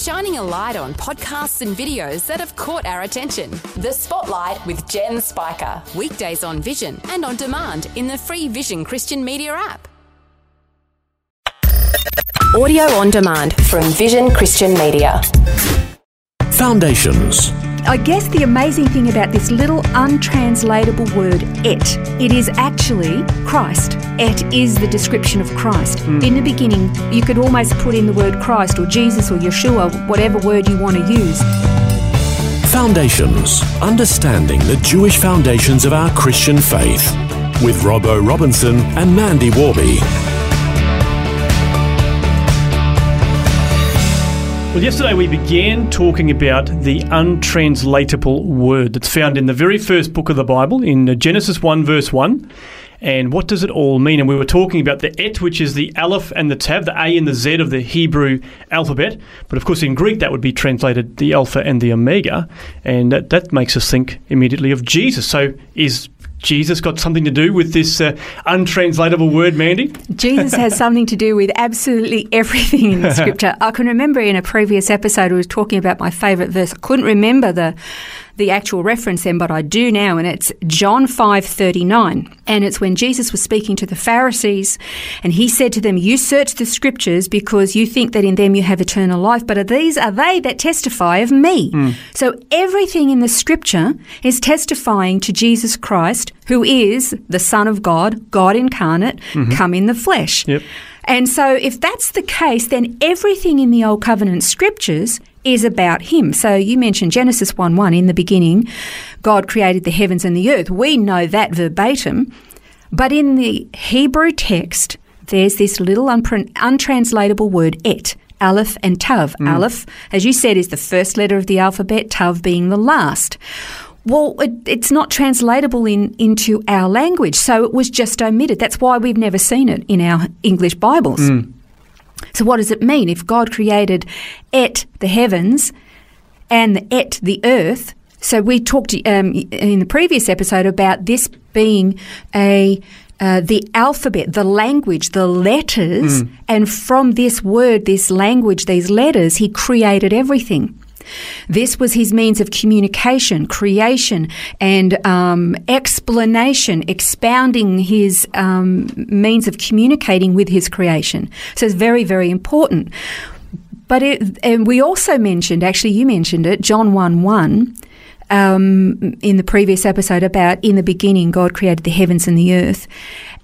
shining a light on podcasts and videos that have caught our attention. The Spotlight with Jen Spiker. Weekdays on Vision and on demand in the free Vision Christian Media app. Audio on demand from Vision Christian Media. Foundations. I guess the amazing thing about this little untranslatable word et, it is actually Christ. Et is the description of Christ. Hmm. In the beginning, you could almost put in the word Christ or Jesus or Yeshua, whatever word you want to use. Foundations. Understanding the Jewish foundations of our Christian faith. With Robbo Robinson and Mandy Warby. Well, yesterday we began talking about the untranslatable word that's found in the very first book of the Bible, in Genesis 1, verse 1. And what does it all mean? And we were talking about the et, which is the aleph and the tav, the A and the Z of the Hebrew alphabet. But of course, in Greek, that would be translated the alpha and the omega. And that, that makes us think immediately of Jesus. So is Jesus got something to do with this uh, untranslatable word, Mandy? Jesus has something to do with absolutely everything in the scripture. I can remember in a previous episode we were talking about my favourite verse. I couldn't remember the the actual reference then, but I do now, and it's John five thirty nine, and it's when Jesus was speaking to the Pharisees, and he said to them, "You search the scriptures because you think that in them you have eternal life, but are these are they that testify of me?" Mm. So everything in the scripture is testifying to Jesus Christ, who is the Son of God, God incarnate, mm-hmm. come in the flesh. Yep. And so, if that's the case, then everything in the Old Covenant scriptures is about Him. So, you mentioned Genesis 1 1 in the beginning, God created the heavens and the earth. We know that verbatim. But in the Hebrew text, there's this little unpr- untranslatable word, et. Aleph and Tav. Mm. Aleph, as you said, is the first letter of the alphabet, Tav being the last. Well, it, it's not translatable in, into our language, so it was just omitted. That's why we've never seen it in our English Bibles. Mm. So, what does it mean? If God created et the heavens and the et the earth, so we talked um, in the previous episode about this being a uh, the alphabet, the language, the letters, and from this word, this language, these letters, he created everything. This was his means of communication, creation, and um, explanation, expounding his um, means of communicating with his creation. So it's very, very important. But it, and we also mentioned, actually, you mentioned it, John 1 1. Um, in the previous episode about in the beginning God created the heavens and the earth.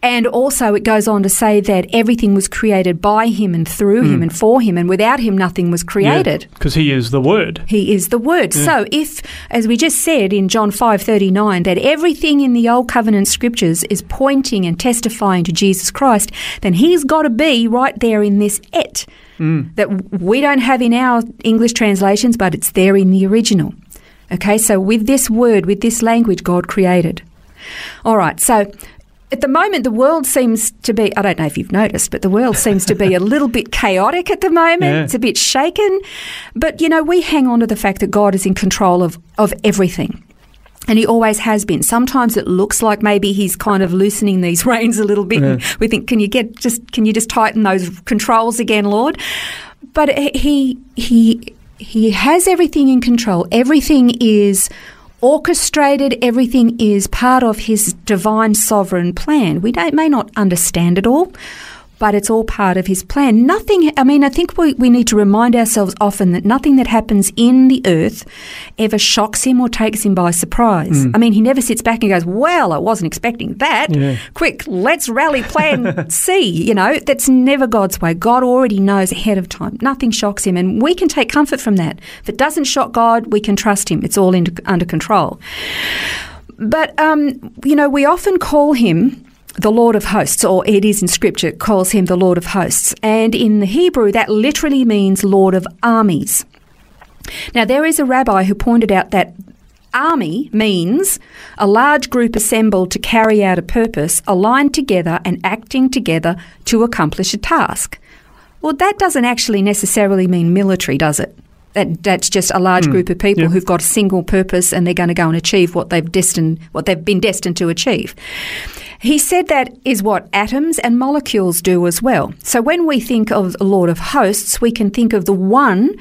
And also, it goes on to say that everything was created by him and through him and for him, and without him, nothing was created. Because he is the word. He is the word. So if, as we just said in John 5:39, that everything in the old covenant scriptures is pointing and testifying to Jesus Christ, then he's got to be right there in this et that we don't have in our English translations, but it's there in the original. Okay, so with this word, with this language, God created. All right, so at the moment, the world seems to be, I don't know if you've noticed, but the world seems to be a little bit chaotic at the moment. Yeah. It's a bit shaken. But, you know, we hang on to the fact that God is in control of, of everything. And he always has been. Sometimes it looks like maybe he's kind of loosening these reins a little bit. And we think, can you get just can you just tighten those controls again, Lord? But he he he has everything in control. Everything is orchestrated. Everything is part of his divine sovereign plan. We may not understand it all, but it's all part of his plan. Nothing, I mean, I think we, we need to remind ourselves often that nothing that happens in the earth ever shocks him or takes him by surprise. I mean, he never sits back and goes, Well, I wasn't expecting that. Yeah. Quick, let's rally plan C. You know, that's never God's way. God already knows ahead of time. Nothing shocks him, and we can take comfort from that. If it doesn't shock God, we can trust him. It's all in, under control. But, um, you know, we often call him the Lord of hosts, or it is in scripture, calls him the Lord of hosts. And in the Hebrew, that literally means Lord of armies. Now, there is a rabbi who pointed out that army means a large group assembled to carry out a purpose, aligned together and acting together to accomplish a task. Well, that doesn't actually necessarily mean military, does it? That, that's just a large group of people Yeah. who've got a single purpose and they're going to go and achieve what they've destined, what they've been destined to achieve. He said that is what atoms and molecules do as well. So when we think of the Lord of Hosts, we can think of the one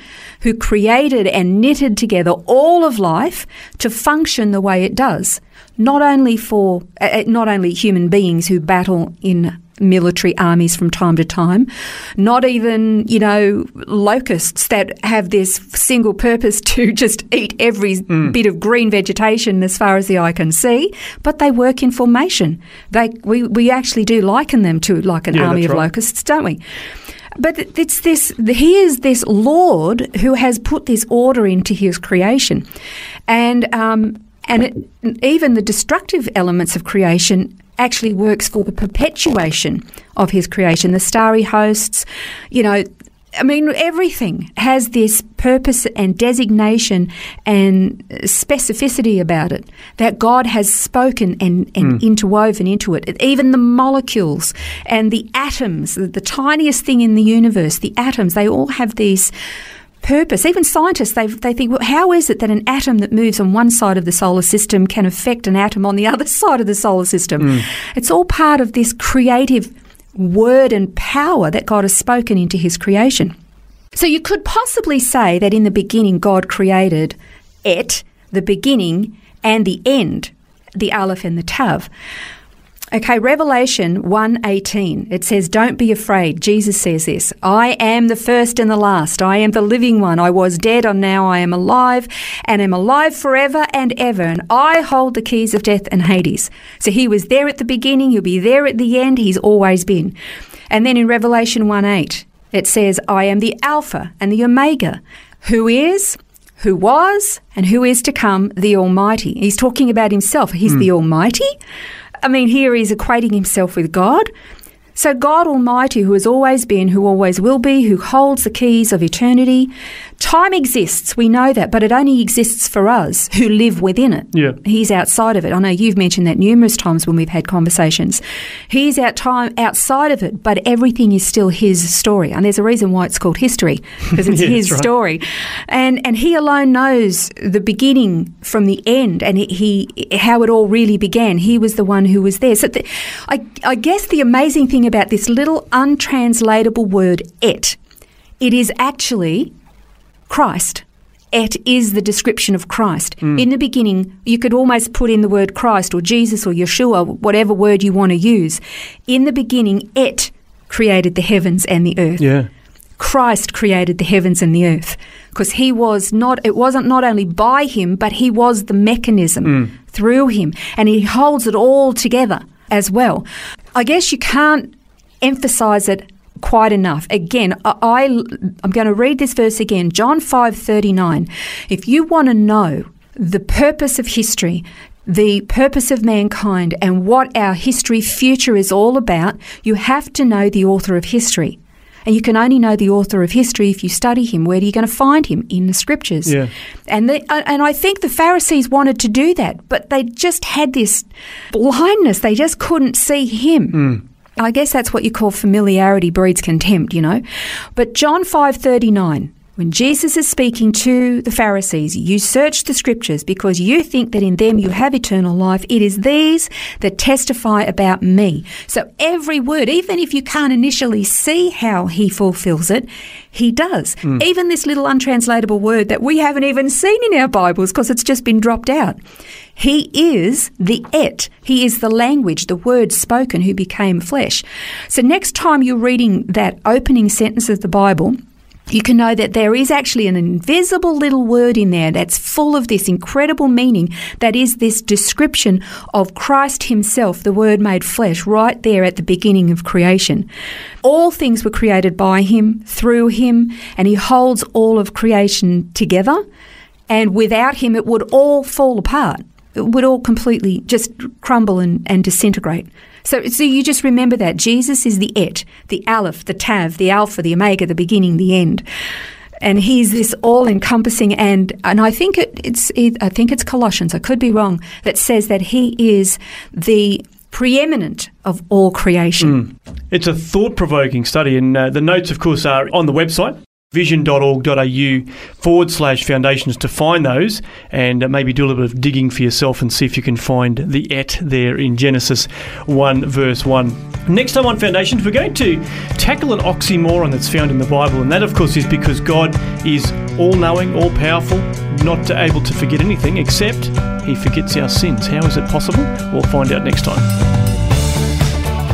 who created and knitted together all of life to function the way it does. Not only for uh, uh, not only human beings who battle in military armies from time to time, not even, you know, locusts that have this single purpose to just eat every bit of green vegetation as far as the eye can see, but they work in formation. They, we, we actually do liken them to like an Yeah, army of right. locusts, don't we? But it's this, he is this Lord who has put this order into his creation. And, um, and it, even the destructive elements of creation actually works for the perpetuation of his creation. The starry hosts, you know, I mean, everything has this purpose and designation and specificity about it that God has spoken and, and hmm. interwoven into it. Even the molecules and the atoms, the, the tiniest thing in the universe, the atoms, they all have these purpose. Even scientists, they, they think, well, how is it that an atom that moves on one side of the solar system can affect an atom on the other side of the solar system? Hmm. It's all part of this creative word and power that God has spoken into his creation. So you could possibly say that in the beginning, God created it, the beginning, and the end, the Aleph and the Tav. Okay, Revelation 1:18. It says, "Don't be afraid." Jesus says this, "I am the first and the last. I am the living one. I was dead and now I am alive and am alive forever and ever, and I hold the keys of death and Hades." So he was there at the beginning, he'll be there at the end. He's always been. And then in Revelation 1:8, it says, "I am the Alpha and the Omega, who is who was and who is to come, the Almighty. He's talking about himself. He's hmm. the Almighty. I mean, here he's equating himself with God. So, God Almighty, who has always been, who always will be, who holds the keys of eternity. Time exists, we know that, but it only exists for us who live within it. Yeah. He's outside of it. I know you've mentioned that numerous times when we've had conversations. He's out time outside of it, but everything is still his story. And there's a reason why it's called history, because it's Yeah, his right. story. And and he alone knows the beginning from the end and he, he how it all really began. He was the one who was there. So the, I I guess the amazing thing about this little untranslatable word et, it is actually Christ. Et is the description of Christ. Mm. In the beginning, you could almost put in the word Christ or Jesus or Yeshua, whatever word you want to use. In the beginning, Et created the heavens and the earth. Yeah. Christ created the heavens and the earth because he was not it wasn't not only by him but he was the mechanism mm. through him and he holds it all together as well. I guess you can't emphasize it quite enough. Again i, i'm going to read this verse again john 5:39 if you want to know the purpose of history the purpose of mankind and what our history future is all about you have to know the author of history and you can only know the author of history if you study him. Where are you going to find him? In the scriptures. Yeah. And the, uh, and I think the Pharisees wanted to do that, but they just had this blindness. They just couldn't see him. I guess that's what you call familiarity breeds contempt, you know. But John 5:39 when Jesus is speaking to the Pharisees, you search the scriptures because you think that in them you have eternal life. It is these that testify about me. So every word, even if you can't initially see how he fulfills it, he does. Hmm. Even this little untranslatable word that we haven't even seen in our Bibles because it's just been dropped out. He is the et. He is the language, the word spoken who became flesh. So next time you're reading that opening sentence of the Bible, you can know that there is actually an invisible little word in there that's full of this incredible meaning that is this description of Christ Himself, the Word made flesh, right there at the beginning of creation. All things were created by Him, through Him, and He holds all of creation together. And without Him, it would all fall apart. It would all completely just crumble and, and disintegrate. So, so you just remember that Jesus is the Et, the Aleph, the Tav, the Alpha, the Omega, the beginning, the end, and He's this all-encompassing. And and I think it, it's it, I think it's Colossians. I could be wrong. That says that He is the preeminent of all creation. It's a thought provoking study, and uh, the notes, of course, are on the website. vision.org.au forward slash foundations to find those and maybe do a little bit of digging for yourself and see if you can find the et there in Genesis 1 verse 1. Next time on Foundations, we're going to tackle an oxymoron that's found in the Bible, and that, of course, is because God is all knowing, all powerful, not able to forget anything except He forgets our sins. How is it possible? We'll find out next time.